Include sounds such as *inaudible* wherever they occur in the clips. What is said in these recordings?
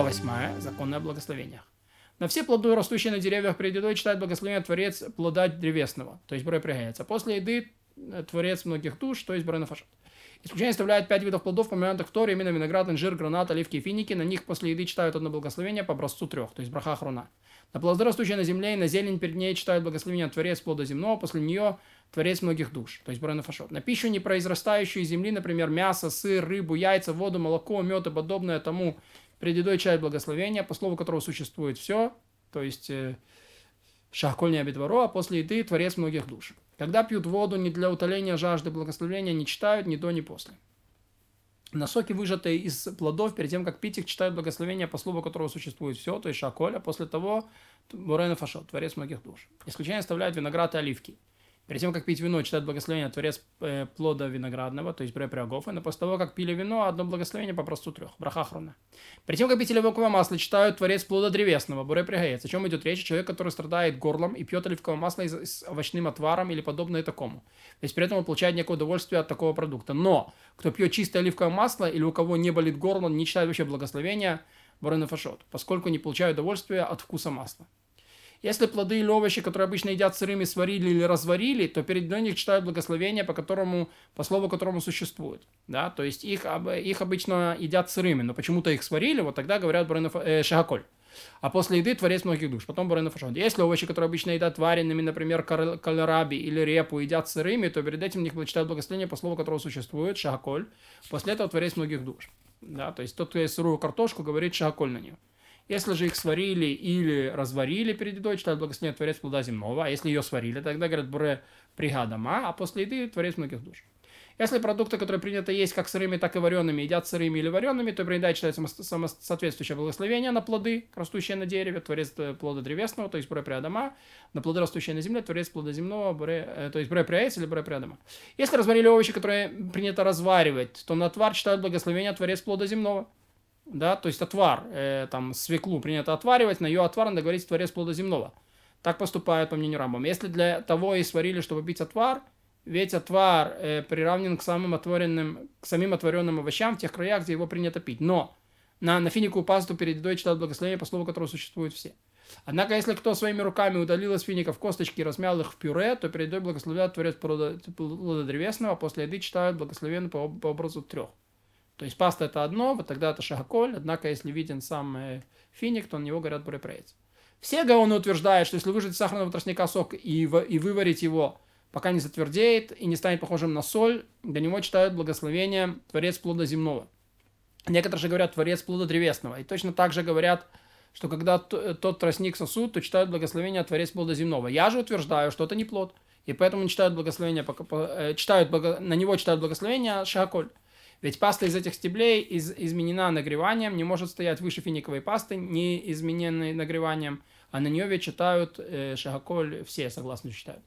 Глава 8. Законы о благословениях. На все плоды, растущие на деревьях, перед едой читает благословение Творец плода древесного, то есть бре пригается. После еды э, Творец многих душ, то есть бре нафашот. Исключение составляет пять видов плодов, помянутых в Торе, именно виноград, инжир, гранат, оливки и финики. На них после еды читают одно благословение по образцу трех, то есть браха хруна. На плоды, растущие на земле, и на зелень перед ней читают благословение Творец плода земного, после нее Творец многих душ, то есть Брена Фашот. На пищу, не произрастающую из земли, например, мясо, сыр, рыбу, яйца, воду, молоко, мед и подобное тому, перед едой читают благословение, по слову которого существует все, то есть э, Шахколь не обидворо, а после еды Творец многих душ. Когда пьют воду не для утоления жажды благословения, не читают ни до, ни после. На соки, выжатые из плодов, перед тем, как пить их, читают благословение, по слову которого существует все, то есть шаколь, а после того Бурен Фашот, Творец многих душ. Исключение оставляют виноград и оливки. Перед тем, как пить вино, читают благословение Творец э, плода виноградного, то есть бреприагов, и после того, как пили вино, одно благословение по просту трех, брахахруна. Перед тем, как пить оливковое масло, читают Творец плода древесного, бурепригаец. О чем идет речь? Человек, который страдает горлом и пьет оливковое масло с овощным отваром или подобное такому. То есть при этом он получает некое удовольствие от такого продукта. Но кто пьет чистое оливковое масло или у кого не болит горло, не читает вообще благословения, буренефашот, поскольку не получают удовольствия от вкуса масла. Если плоды или овощи, которые обычно едят сырыми, сварили или разварили, то перед них читают благословение, по которому, по слову которому существует. Да? То есть их, их обычно едят сырыми, но почему-то их сварили, вот тогда говорят баренов, э, шагаколь. А после еды творец многих душ, потом баренов фашон. Если овощи, которые обычно едят вареными, например, кальраби или репу, едят сырыми, то перед этим них читают благословение, по слову которого существует, шагаколь. После этого творец многих душ. Да? То есть тот, кто ест сырую картошку, говорит шагаколь на нее. Если же их сварили или разварили перед едой, читают благословение Творец плода земного. А если ее сварили, тогда говорят бре пригадама, а после еды Творец многих душ. Если продукты, которые принято есть как сырыми, так и вареными, едят сырыми или вареными, то при еде читается соответствующее благословение на плоды, растущие на дереве, творец плода древесного, то есть бре приадама, на плоды, растущие на земле, творец плода земного, бре, э, то есть бре приаец или бре приадама. Если разварили овощи, которые принято разваривать, то на твар читают благословение творец плода земного да, то есть отвар, э, там, свеклу принято отваривать, на ее отвар надо говорить творец плода земного. Так поступают, по мнению Рамбам. Если для того и сварили, чтобы пить отвар, ведь отвар э, приравнен к самым отворенным, к самим отворенным овощам в тех краях, где его принято пить. Но на, на финику пасту перед едой читают благословение, по слову которого существуют все. Однако, если кто своими руками удалил из фиников косточки и размял их в пюре, то перед едой благословляют творец плода, плода древесного, а после еды читают благословение по, по образу трех. То есть паста это одно, вот тогда это шагаколь, однако если виден сам э, финик, то на него говорят бурепрейц. Все гаоны утверждают, что если выжать сахарного тростника сок и, и выварить его, пока не затвердеет и не станет похожим на соль, до него читают благословение Творец плода земного. Некоторые же говорят Творец плода древесного. И точно так же говорят, что когда тот тростник сосуд, то читают благословение Творец плода земного. Я же утверждаю, что это не плод. И поэтому читают благословение, э, читают, на него читают благословение Шахаколь. Ведь паста из этих стеблей из, изменена нагреванием, не может стоять выше финиковой пасты, не измененной нагреванием, а на нее ведь читают э, шагаколь, все согласно читают.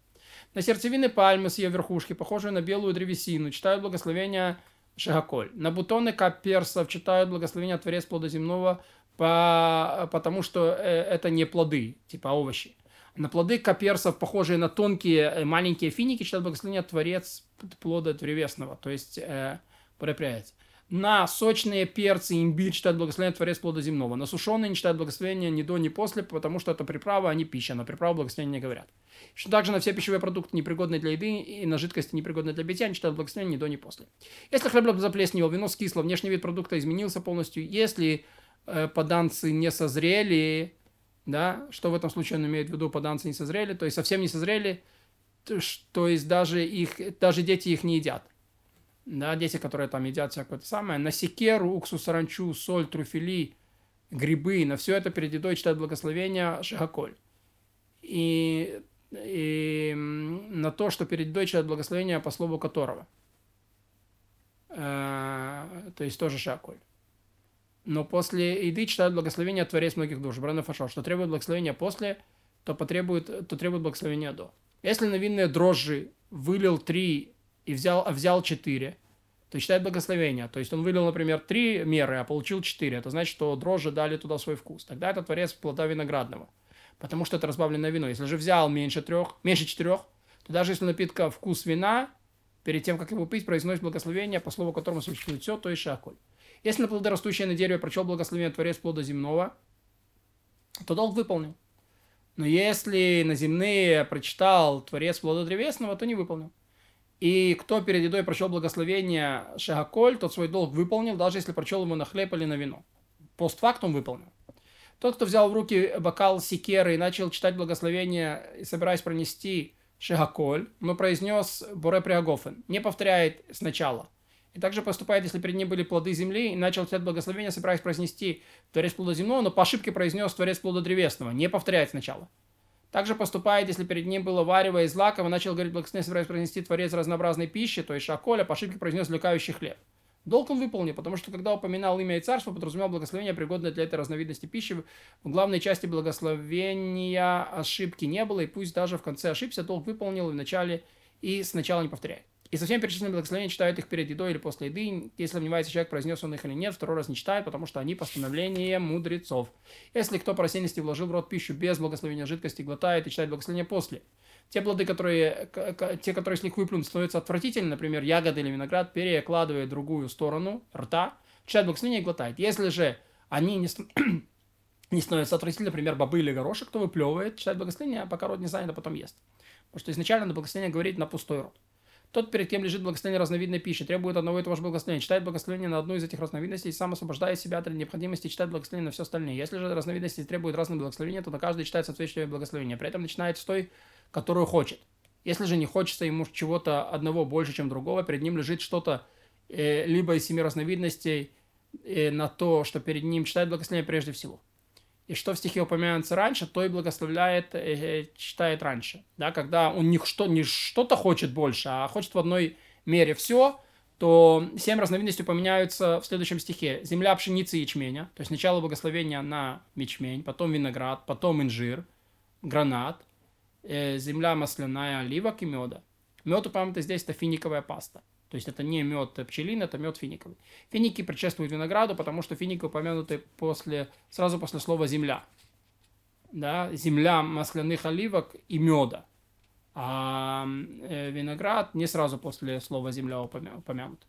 На сердцевины пальмы с ее верхушки, похожие на белую древесину, читают благословение шагаколь. На бутоны каперсов читают благословение Творец плода земного, по, потому что э, это не плоды, типа овощи. На плоды каперсов, похожие на тонкие э, маленькие финики, читают благословение Творец плода древесного. То есть э, проявляется. На сочные перцы, имбирь читают благословение Творец плода земного. На сушеные не читают благословение ни до, ни после, потому что это приправа, а не пища. На приправу благословения не говорят. Еще также на все пищевые продукты, непригодные для еды, и на жидкости, непригодные для питья, не читают благословение ни до, ни после. Если хлеб заплесневел, вино скисло, внешний вид продукта изменился полностью, если э, поданцы не созрели, да, что в этом случае он имеет в виду, поданцы не созрели, то есть совсем не созрели, то, то есть даже, их, даже дети их не едят да, дети, которые там едят всякое то самое, на секеру, уксус, саранчу, соль, трюфели, грибы, на все это перед едой читают благословение Шагаколь. И, и на то, что перед едой читают благословение по слову которого. Э, то есть тоже Шагаколь. Но после еды читают благословение Творец многих душ. Брана Фашо, что требует благословения после, то, потребует, то требует благословения до. Если на винные дрожжи вылил три и взял, взял 4, то считает благословение. То есть он вылил, например, 3 меры, а получил 4. Это значит, что дрожжи дали туда свой вкус. Тогда это творец плода виноградного. Потому что это разбавленное вино. Если же взял меньше трех, меньше четырех, то даже если напитка вкус вина, перед тем, как его пить, произносит благословение, по слову которому существует все, то и шаколь. Если на плоды, растущие на дереве, прочел благословение Творец плода земного, то долг выполнил. Но если на земные прочитал Творец плода древесного, то не выполнил. И кто перед едой прочел благословение Шагаколь, тот свой долг выполнил, даже если прочел ему на хлеб или на вино. Постфактум выполнил. Тот, кто взял в руки бокал секеры и начал читать благословение, собираясь пронести Шагаколь, но произнес Боре Приагофен, не повторяет сначала. И также поступает, если перед ним были плоды земли, и начал читать благословение, собираясь произнести Творец плода земного, но по ошибке произнес Творец плода древесного, не повторяет сначала. Также поступает, если перед ним было варево из лаков, и начал говорить благословение, собираясь произнести Творец разнообразной пищи, то есть шаколя, по ошибке произнес лекающий хлеб. Долг он выполнил, потому что когда упоминал имя и царство, подразумевал благословение, пригодное для этой разновидности пищи. В главной части благословения ошибки не было, и пусть даже в конце ошибся, долг выполнил и в начале, и сначала не повторяет. И совсем перечисленные благословения читают их перед едой или после еды. Если сомневается человек, произнес он их или нет, второй раз не читает, потому что они постановление мудрецов. Если кто по рассеянности вложил в рот пищу без благословения жидкости, глотает и читает благословение после. Те плоды, которые, те, которые с них выплюнут, становятся отвратительны, например, ягоды или виноград, перекладывая другую сторону рта, читает благословение и глотает. Если же они не, *coughs* не становятся отвратительны, например, бобы или горошек, то выплевывает, читает благословение, а пока рот не занят, а потом ест. Потому что изначально на благословение говорить на пустой рот. Тот, перед кем лежит благословение разновидной пищи, требует одного и того же благословения, читает благословение на одну из этих разновидностей и сам освобождает себя от необходимости читать благословение на все остальные. Если же разновидности требуют разные благословения, то на каждый читает соответствующее благословение. При этом начинает с той, которую хочет. Если же не хочется ему чего-то одного больше, чем другого, перед ним лежит что-то э, либо из семи разновидностей э, на то, что перед ним читает благословение прежде всего и что в стихе упоминается раньше, то и благословляет, э, читает раньше. Да, когда он не, что, не что-то хочет больше, а хочет в одной мере все, то семь разновидностей упоминаются в следующем стихе. Земля пшеницы и ячменя, то есть сначала благословение на ячмень, потом виноград, потом инжир, гранат, э, земля масляная, оливок и меда. Мед упомянутый здесь это финиковая паста. То есть это не мед пчелин, это мед финиковый. Финики предшествуют винограду, потому что финики упомянуты после, сразу после слова земля. Да, земля масляных оливок и меда. А э, виноград не сразу после слова земля упомянут.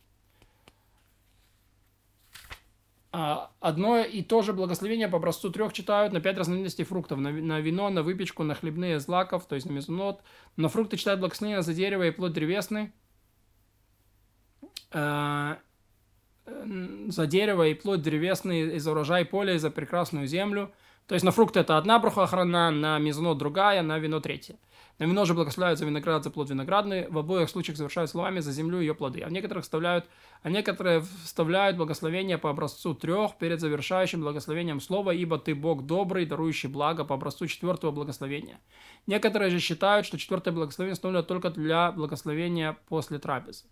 А одно и то же благословение по образцу трех читают на пять разновидностей фруктов. На, вино, на выпечку, на хлебные злаков, то есть на мезонот. На фрукты читают благословение за дерево и плод древесный за дерево и плоть древесный, и за урожай поля, и за прекрасную землю. То есть на фрукты это одна бруха охрана, на мезоно другая, на вино третья. На вино же благословляют за виноград, за плод виноградный. В обоих случаях завершают словами за землю ее плоды. А некоторых вставляют, а некоторые вставляют благословение по образцу трех перед завершающим благословением слова, ибо ты Бог добрый, дарующий благо по образцу четвертого благословения. Некоторые же считают, что четвертое благословение установлено только для благословения после трапезы.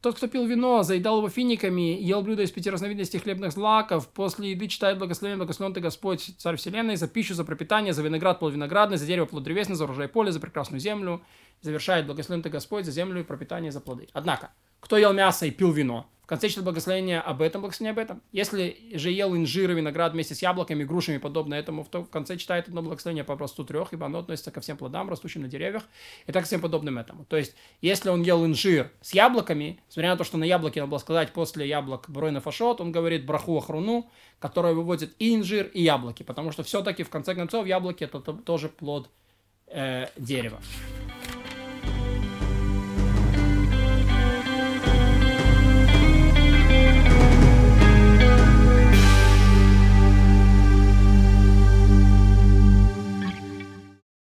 Тот, кто пил вино, заедал его финиками, ел блюдо из пяти разновидностей хлебных злаков, после еды читает благословение, благословен ты Господь, Царь Вселенной, за пищу, за пропитание, за виноград, плод виноградный, за дерево, плод древесный, за урожай поле, за прекрасную землю, завершает благословен ты Господь, за землю и пропитание, за плоды. Однако, кто ел мясо и пил вино, в конце читает благословение об этом, благословение об этом. Если же ел инжир и виноград вместе с яблоками, грушами, подобно этому, то в конце читает одно благословение по образцу трех, ибо оно относится ко всем плодам, растущим на деревьях, и так всем подобным этому. То есть, если он ел инжир с яблоками, смотря на то, что на яблоке надо было сказать после яблок бройна фашот, он говорит браху ахруну, которая выводит и инжир, и яблоки, потому что все-таки, в конце концов, яблоки это тоже плод э, дерева.